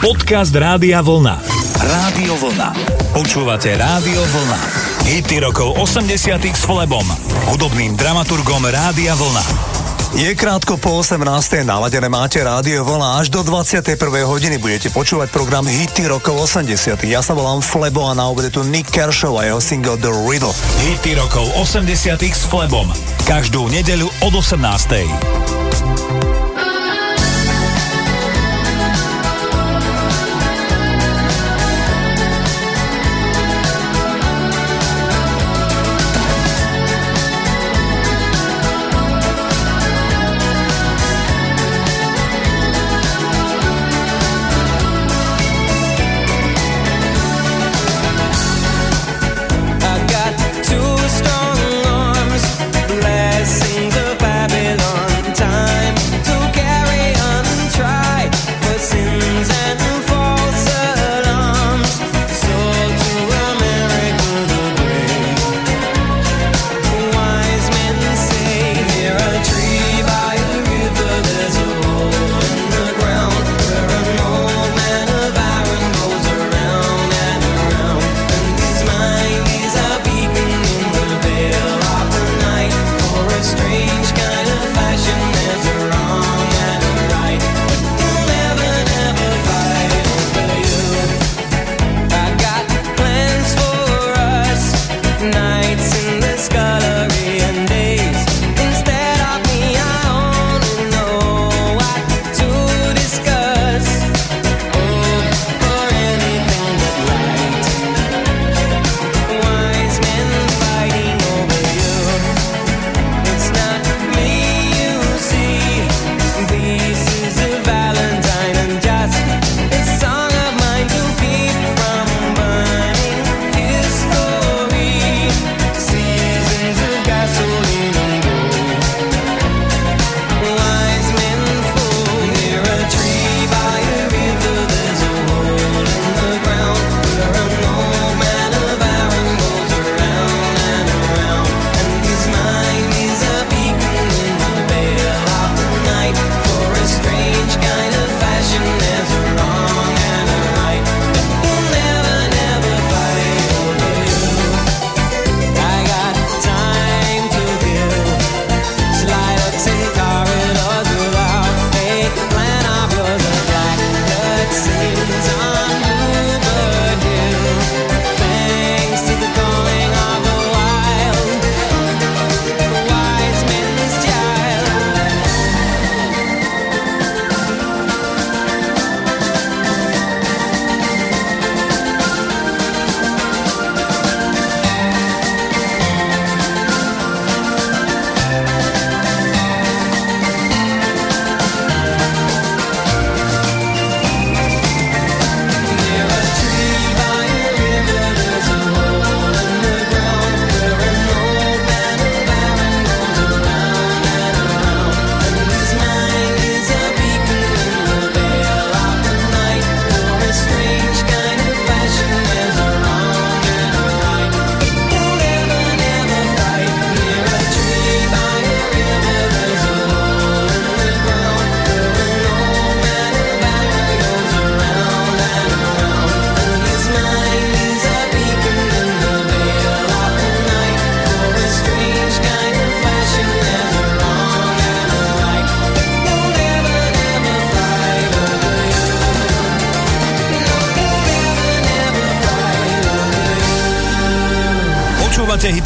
Podcast Rádia Vlna. Rádio Vlna. Počúvate Rádio Vlna. Hity rokov 80 s Flebom, hudobným dramaturgom Rádia Vlna. Je krátko po 18. naladené máte rádio vlna až do 21. hodiny budete počúvať program Hity rokov 80. Ja sa volám Flebo a na obede tu Nick Kershaw a jeho single The Riddle. Hity rokov 80 s Flebom. Každú nedeľu od 18.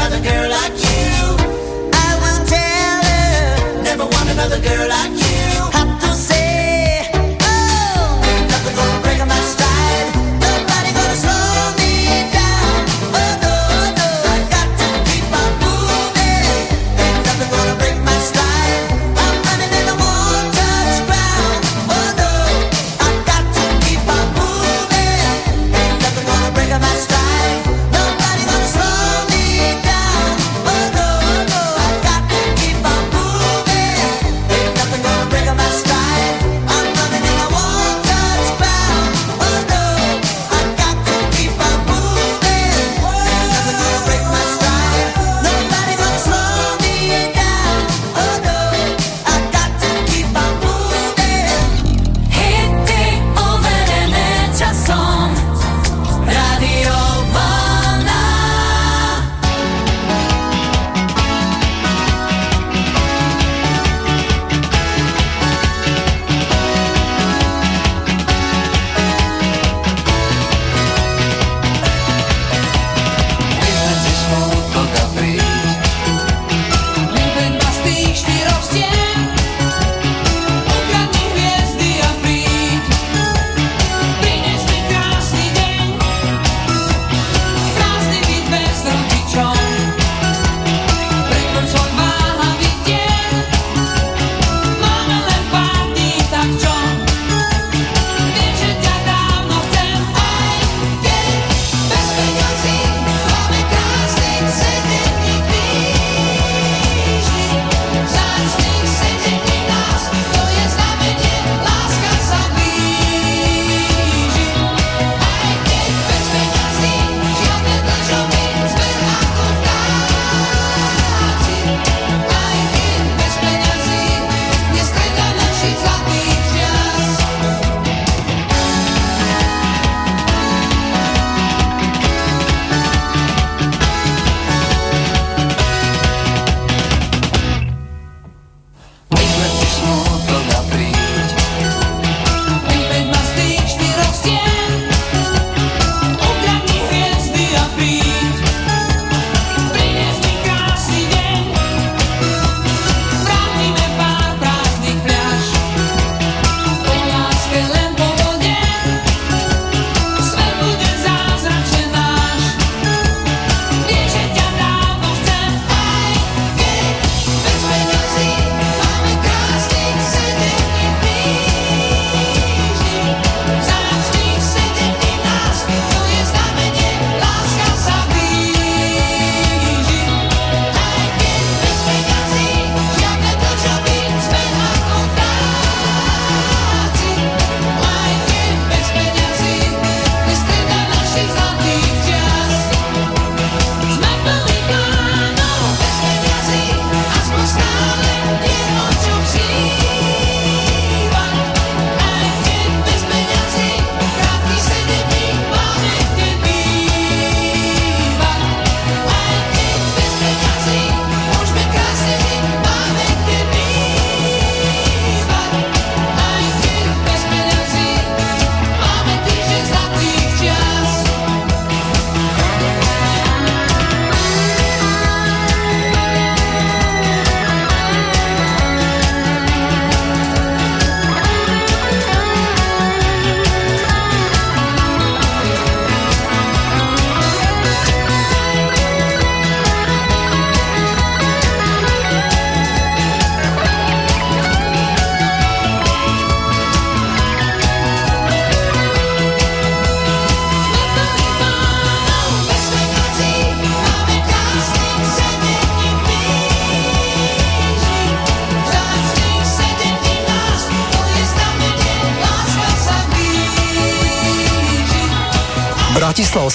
another girl like you. I will tell her. Never want another girl like you.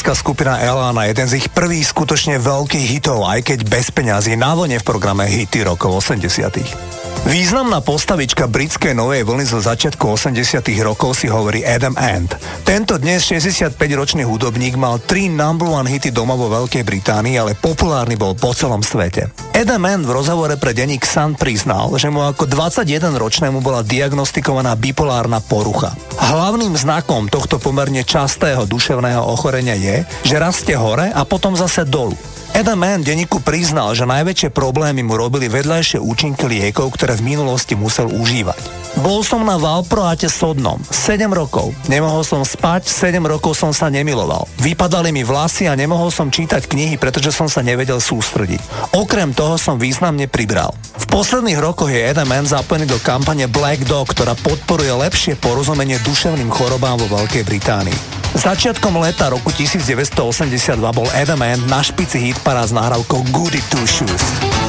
Bratislavská skupina Elana, jeden z ich prvých skutočne veľkých hitov, aj keď bez peňazí, na vlne v programe Hity rokov 80. Významná postavička britskej novej vlny zo začiatku 80 rokov si hovorí Adam Ant. Tento dnes 65-ročný hudobník mal tri number one hity doma vo Veľkej Británii, ale populárny bol po celom svete. Adam Ant v rozhovore pre denník Sun priznal, že mu ako 21-ročnému bola diagnostikovaná bipolárna porucha. Hlavným znakom tohto pomerne častého duševného ochorenia je, že rastie hore a potom zase dolu. Adam Mann denníku priznal, že najväčšie problémy mu robili vedľajšie účinky liekov, ktoré v minulosti musel užívať. Bol som na Valproate sodnom 7 rokov. Nemohol som spať, 7 rokov som sa nemiloval. Vypadali mi vlasy a nemohol som čítať knihy, pretože som sa nevedel sústrediť. Okrem toho som významne pribral. V posledných rokoch je Mann zapojený do kampane Black Dog, ktorá podporuje lepšie porozumenie duševným chorobám vo Veľkej Británii. Začiatkom leta roku 1982 bol Adam na špici hit s nahrávkou Goody Two Shoes.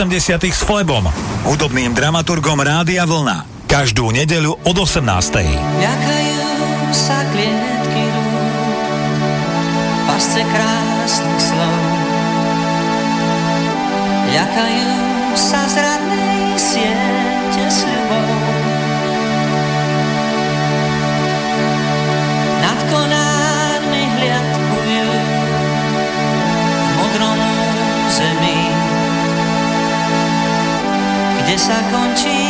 80 s Flebom, hudobným dramaturgom Rádia Vlna. Každú nedeľu od 18. Ďakajú sa klietky pasce krásnych slov. Ľakajú sa končí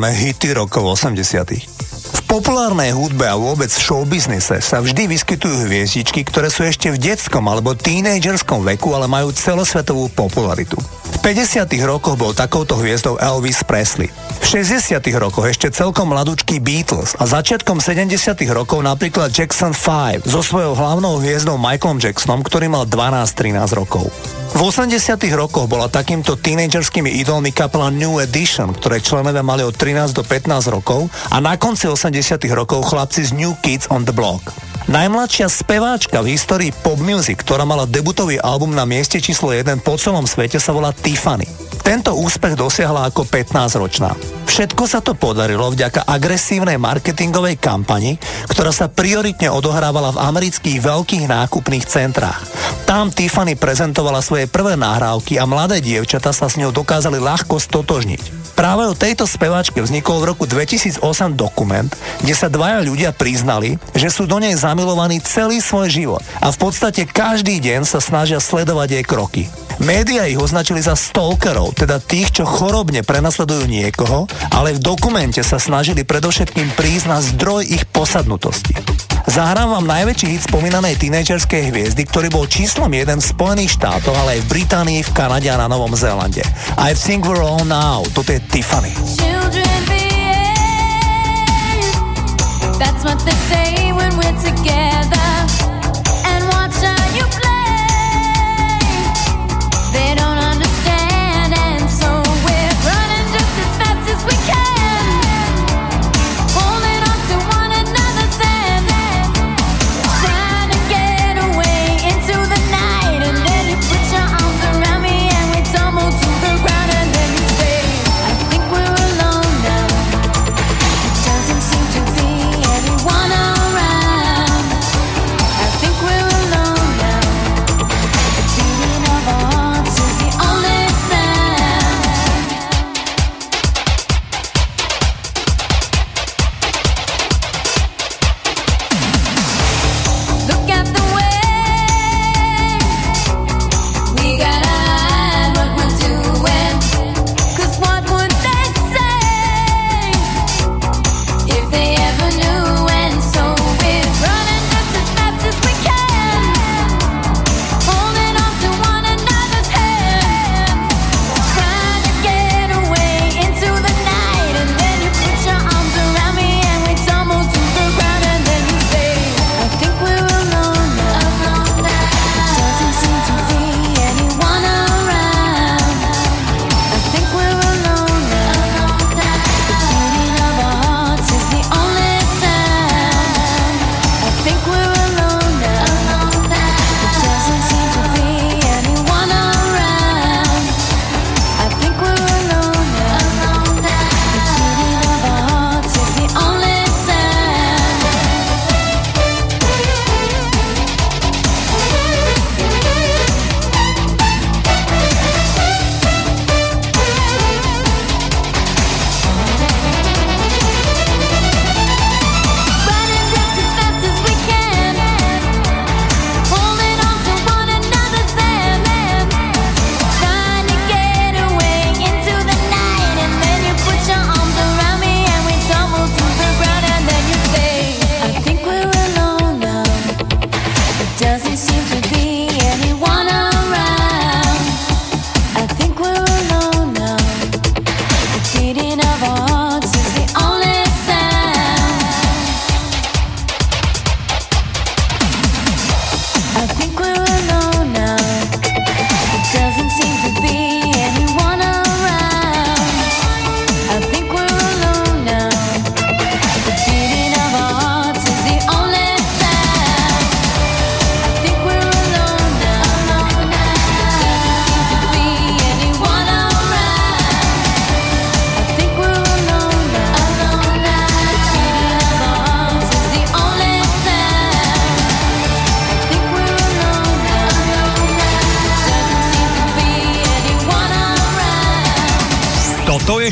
v programe Hity rokov 80 populárnej hudbe a vôbec v showbiznise sa vždy vyskytujú hviezdičky, ktoré sú ešte v detskom alebo tínejdžerskom veku, ale majú celosvetovú popularitu. V 50. rokoch bol takouto hviezdou Elvis Presley. V 60. rokoch ešte celkom mladúčky Beatles a začiatkom 70. rokov napríklad Jackson 5 so svojou hlavnou hviezdou Michaelom Jacksonom, ktorý mal 12-13 rokov. V 80 rokoch bola takýmto tínejdžerskými idolmi kapela New Edition, ktoré členovia mali od 13 do 15 rokov a na konci 80 rokov chlapci z New Kids on the Block. Najmladšia speváčka v histórii pop music, ktorá mala debutový album na mieste číslo 1 po celom svete sa volá Tiffany. Tento úspech dosiahla ako 15-ročná. Všetko sa to podarilo vďaka agresívnej marketingovej kampani, ktorá sa prioritne odohrávala v amerických veľkých nákupných centrách. Tam Tiffany prezentovala svoje prvé nahrávky a mladé dievčata sa s ňou dokázali ľahko stotožniť. Práve o tejto speváčke vznikol v roku 2008 dokument, kde sa dvaja ľudia priznali, že sú do nej zamilovaní celý svoj život a v podstate každý deň sa snažia sledovať jej kroky. Média ich označili za stalkerov, teda tých, čo chorobne prenasledujú niekoho, ale v dokumente sa snažili predovšetkým prísť na zdroj ich posadnutosti. Zahrám vám najväčší hit spomínanej tínejčerskej hviezdy, ktorý bol číslom jeden v Spojených štátoch, ale aj v Británii, v Kanade a na Novom Zélande. I think we're all now. Toto je Tiffany. That's what they say when we're together.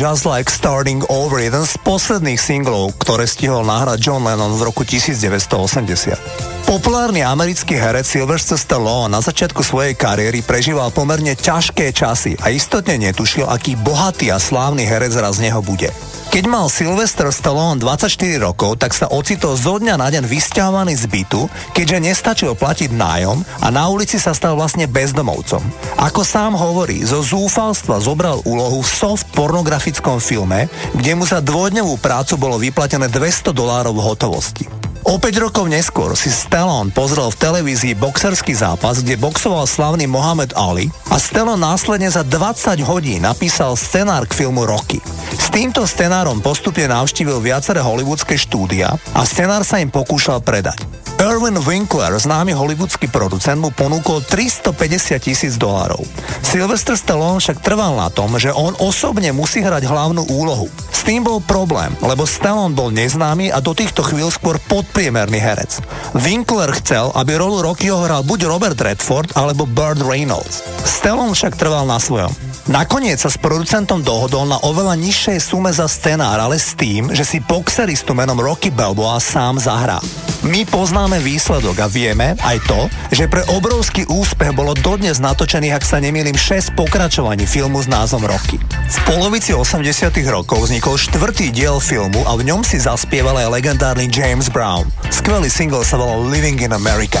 Just Like Starting Over, jeden z posledných singlov, ktoré stihol nahrať John Lennon v roku 1980. Populárny americký herec Sylvester Stallone na začiatku svojej kariéry prežíval pomerne ťažké časy a istotne netušil, aký bohatý a slávny herec raz z neho bude. Keď mal Sylvester Stallone 24 rokov, tak sa ocitol zo dňa na deň vysťahovaný z bytu, keďže nestačil platiť nájom a na ulici sa stal vlastne bezdomovcom. Ako sám hovorí, zo zúfalstva zobral úlohu v soft pornografickom filme, kde mu za dvojdňovú prácu bolo vyplatené 200 dolárov v hotovosti. O 5 rokov neskôr si Stallone pozrel v televízii boxerský zápas, kde boxoval slavný Mohamed Ali a Stallone následne za 20 hodín napísal scenár k filmu Rocky. Týmto scenárom postupne navštívil viaceré hollywoodske štúdia a scenár sa im pokúšal predať. Erwin Winkler, známy hollywoodský producent, mu ponúkol 350 tisíc dolárov. Sylvester Stallone však trval na tom, že on osobne musí hrať hlavnú úlohu. S tým bol problém, lebo Stallone bol neznámy a do týchto chvíľ skôr podpriemerný herec. Winkler chcel, aby rolu Rockyho hral buď Robert Redford alebo Burt Reynolds. Stallone však trval na svojom. Nakoniec sa s producentom dohodol na oveľa nižšej sume za scenár, ale s tým, že si boxeristu menom Rocky Balboa sám zahrá. My poznáme výsledok a vieme aj to, že pre obrovský úspech bolo dodnes natočených, ak sa nemýlim, 6 pokračovaní filmu s názvom Rocky. V polovici 80 rokov vznikol štvrtý diel filmu a v ňom si zaspieval aj legendárny James Brown. Skvelý single sa volal Living in America.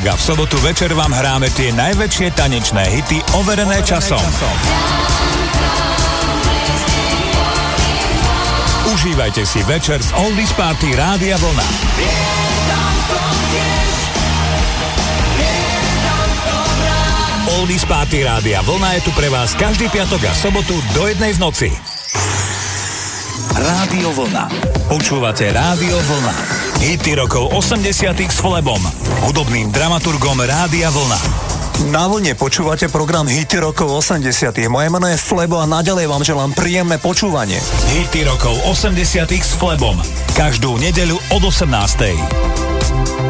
Piatok a v sobotu večer vám hráme tie najväčšie tanečné hity overené časom. Užívajte si večer z Oldies Party Rádia Vlna. Oldies Party Rádia Vlna je tu pre vás každý piatok a sobotu do jednej v noci. Rádio Vlna. Počúvate Rádio Vlna. Hity rokov 80 s Flebom, hudobným dramaturgom Rádia Vlna. Na vlne počúvate program Hity rokov 80 Moje meno je Flebo a naďalej vám želám príjemné počúvanie. Hity rokov 80 s Flebom. Každú nedeľu od 18.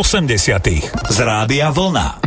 80. z Rádia Vlna.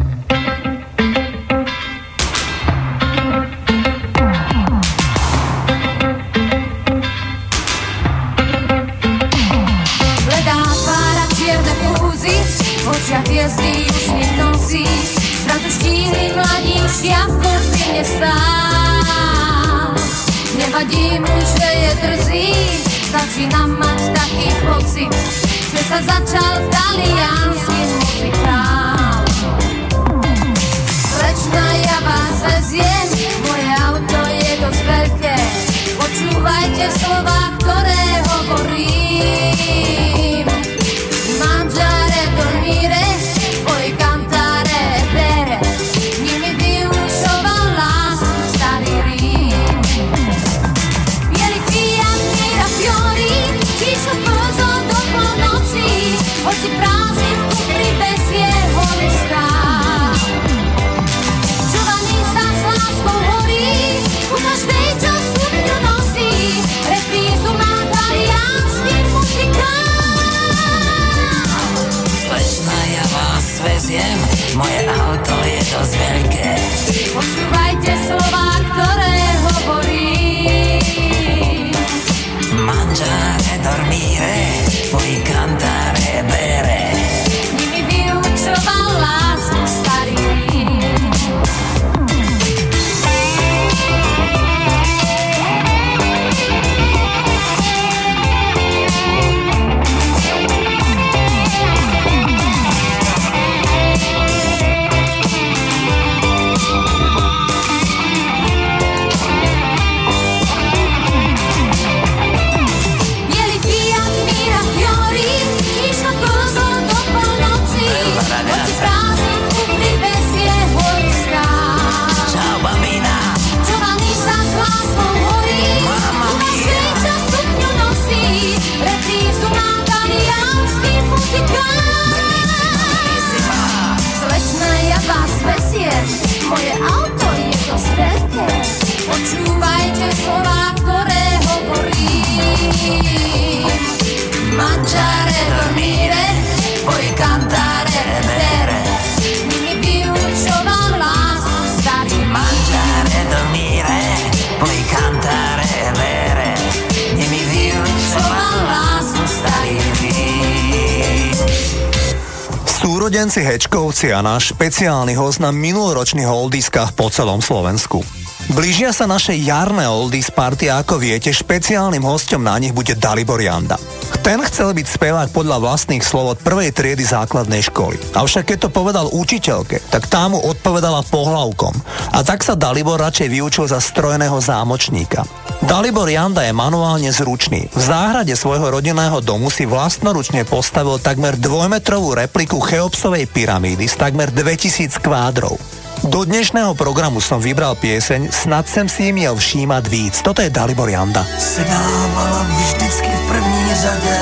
Náš špeciálny host na minuloročných oldiskách po celom Slovensku. Blížia sa naše jarné oldies party a ako viete, špeciálnym hostom na nich bude Dalibor Janda. Ten chcel byť spevák podľa vlastných slov od prvej triedy základnej školy. Avšak keď to povedal učiteľke, tak tá mu odpovedala pohlavkom. A tak sa Dalibor radšej vyučil za strojného zámočníka. Dalibor Janda je manuálne zručný. V záhrade svojho rodinného domu si vlastnoručne postavil takmer dvojmetrovú repliku Cheopsovej pyramídy s takmer 2000 kvádrov. Do dnešného programu som vybral pieseň Snad sem si měl všímat víc. Toto je Dalibor Janda. Sedávala vždycky v první řadě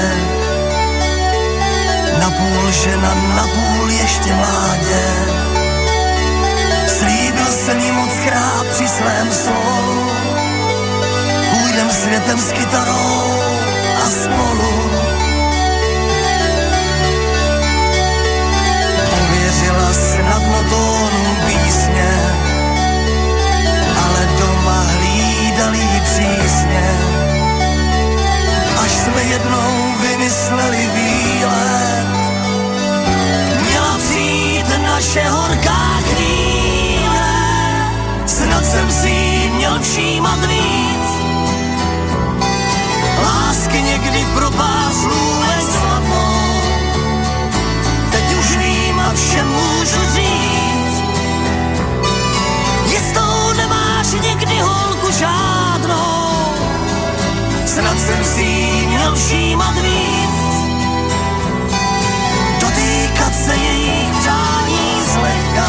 Napůl žena, napůl ještě mládě Slíbil jsem jí moc krát při svém slovu světem s kytarou a spolu Pověřila snad motónu písně ale doma hlídali ji přísně. Až jsme jednou vymysleli výlet, měla přijít naše horká chvíle. Snad jsem si jí měl všímat víc. Lásky někdy pro pár slůvek slabnou. Teď už vím a všem můžu říct, Jistou nemáš nikdy holku žádnou. Snad jsem si měl všímat víc. Dotýkat se jejich přání zlehka.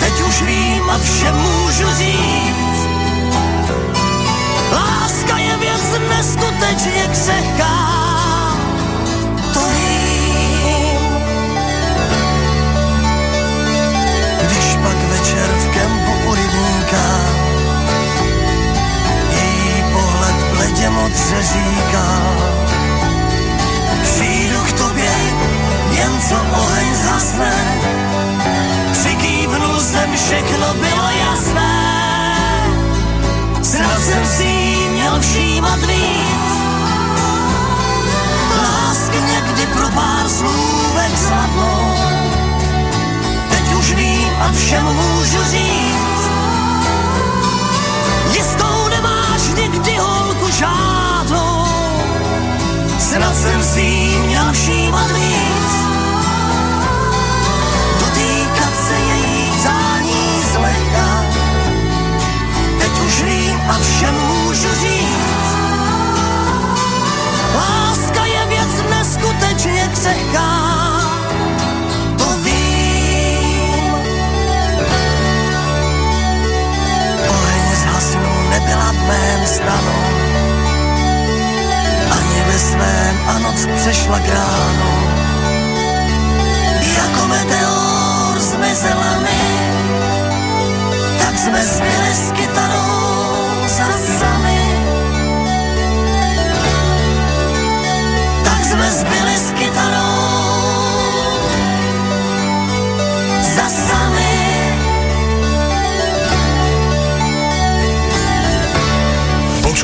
Teď už vím a všem můžu říct věc neskutečně křehká. To vím. Když pak večer v kempu u rybníka její pohled bledě modře říká Přijdu k tobě, jen co oheň zasne a všem můžu říct. Jistou nemáš nikdy holku žádnou, snad jsem si jí měl všímat víc. Dotýkat se její zání zlehka, teď už vím a všem můžu říct. Láska je věc neskutečně křehká, mém stanu. Ani ve svém a noc přešla k ránu. Jako meteor zmizela mi, tak jsme zbyli s kytarou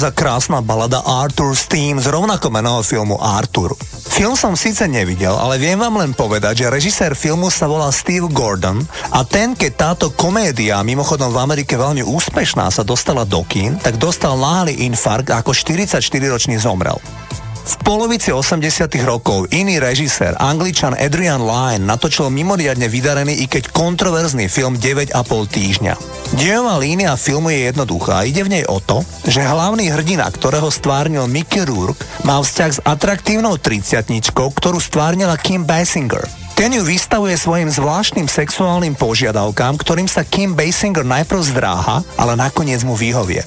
Christopher Cross a krásna balada Arthur's Theme z rovnako meného filmu Arthur. Film som síce nevidel, ale viem vám len povedať, že režisér filmu sa volá Steve Gordon a ten, keď táto komédia, mimochodom v Amerike veľmi úspešná, sa dostala do kín, tak dostal náhly infarkt a ako 44-ročný zomrel. V polovici 80 rokov iný režisér, angličan Adrian Lyne, natočil mimoriadne vydarený i keď kontroverzný film 9,5 týždňa. Dejová línia filmu je jednoduchá. Ide v nej o to, že hlavný hrdina, ktorého stvárnil Mickey Rourke, má vzťah s atraktívnou 30 ktorú stvárnila Kim Basinger. Ten ju vystavuje svojim zvláštnym sexuálnym požiadavkám, ktorým sa Kim Basinger najprv zdráha, ale nakoniec mu vyhovie.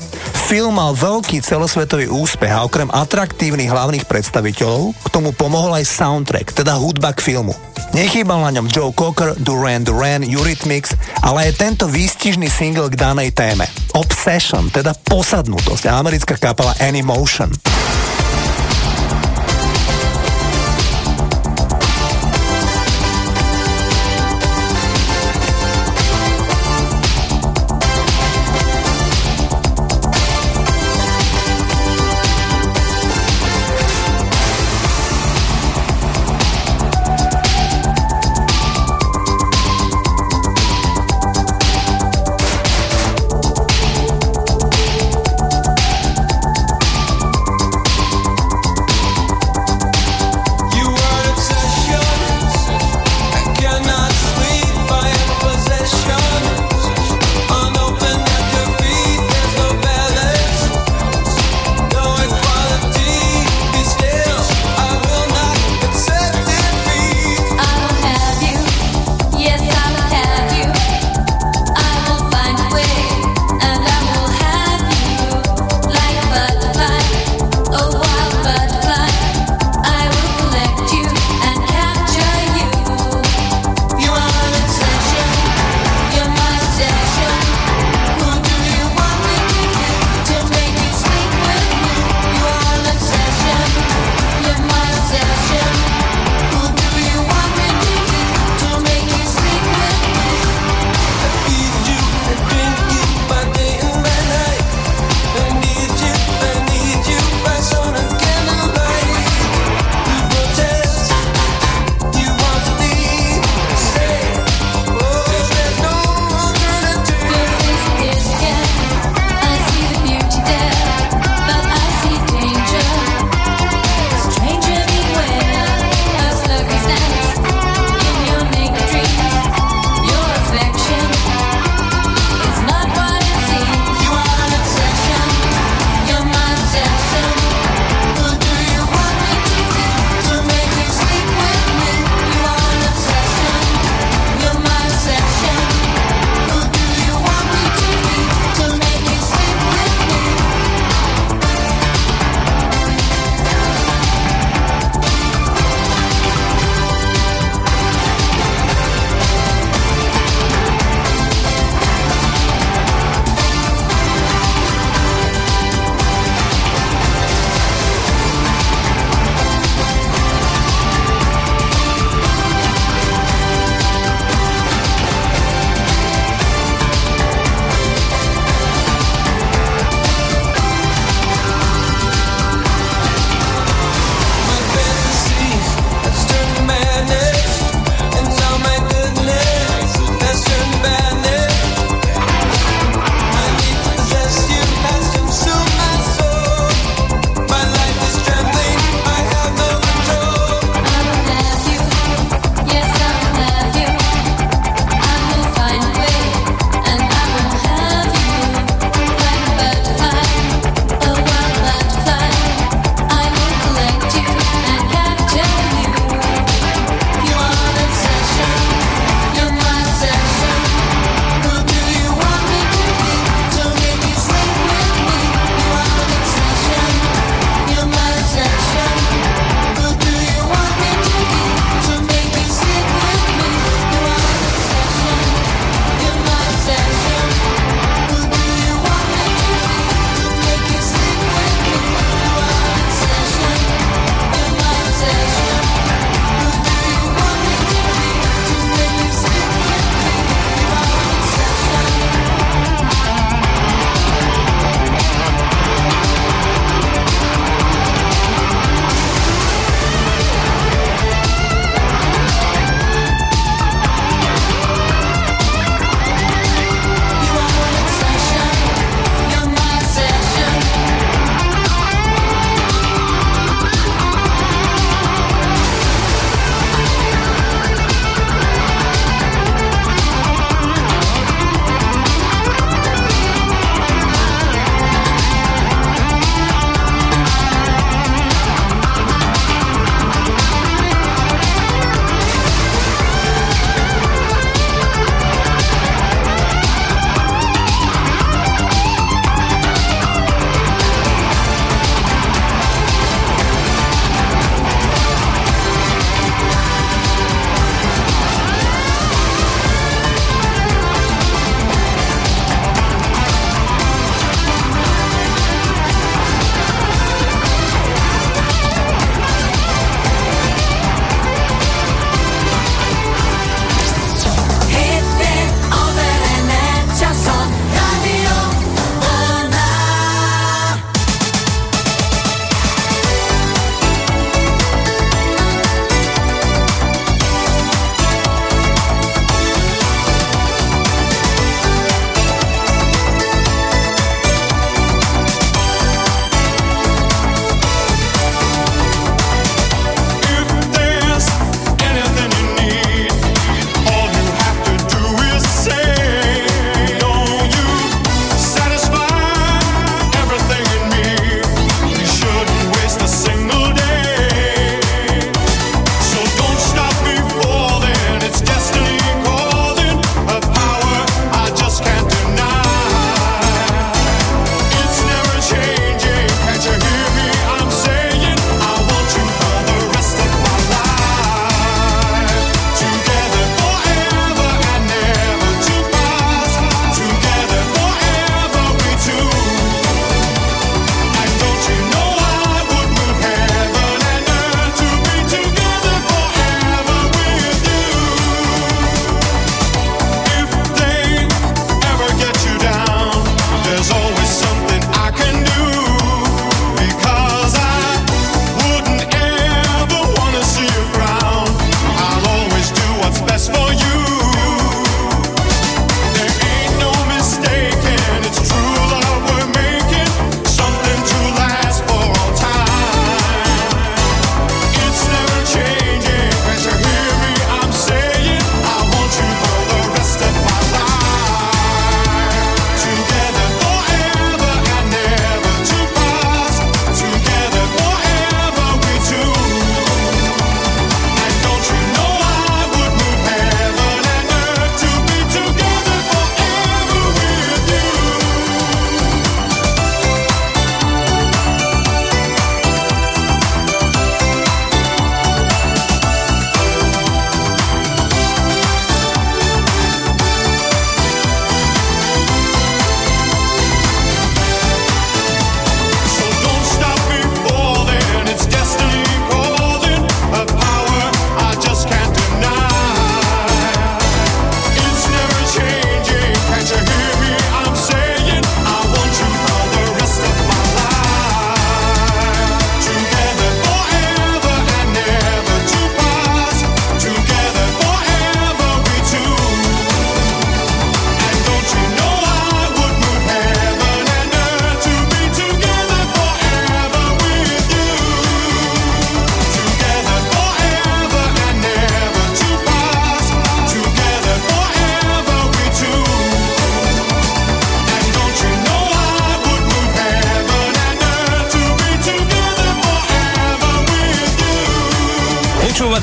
Film mal veľký celosvetový úspech a okrem atraktívnych hlavných predstaviteľov k tomu pomohol aj soundtrack, teda hudba k filmu. Nechýbal na ňom Joe Cocker, Duran Duran, Eurythmics, ale aj tento výstižný single k danej téme. Obsession, teda posadnutosť americká kapela Anymotion.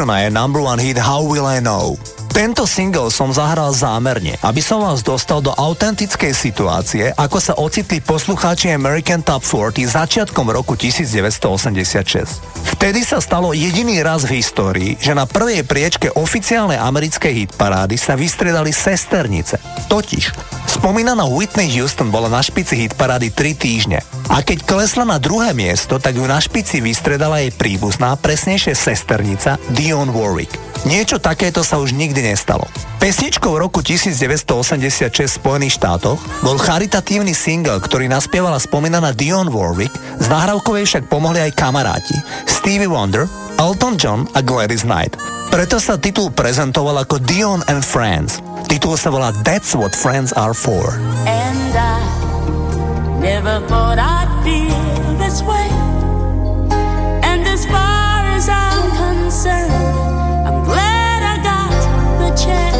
Houston a je number one hit How Will I Know. Tento single som zahral zámerne, aby som vás dostal do autentickej situácie, ako sa ocitli poslucháči American Top 40 začiatkom roku 1986. Vtedy sa stalo jediný raz v histórii, že na prvej priečke oficiálnej americkej hitparády sa vystredali sesternice. Totiž, spomínaná Whitney Houston bola na špici hitparády 3 týždne. A keď klesla na druhé miesto, tak ju na špici vystredala jej príbuzná, presnejšie sesternica Dion Warwick. Niečo takéto sa už nikdy nestalo. Pesničkou roku 1986 v Spojených štátoch bol charitatívny single, ktorý naspievala spomínaná Dion Warwick, z nahrávkovej však pomohli aj kamaráti Stevie Wonder, Elton John a Gladys Knight. Preto sa titul prezentoval ako Dion and Friends. Titul sa volá That's What Friends Are For. And I Never thought I'd feel this way. And as far as I'm concerned, I'm glad I got the chance.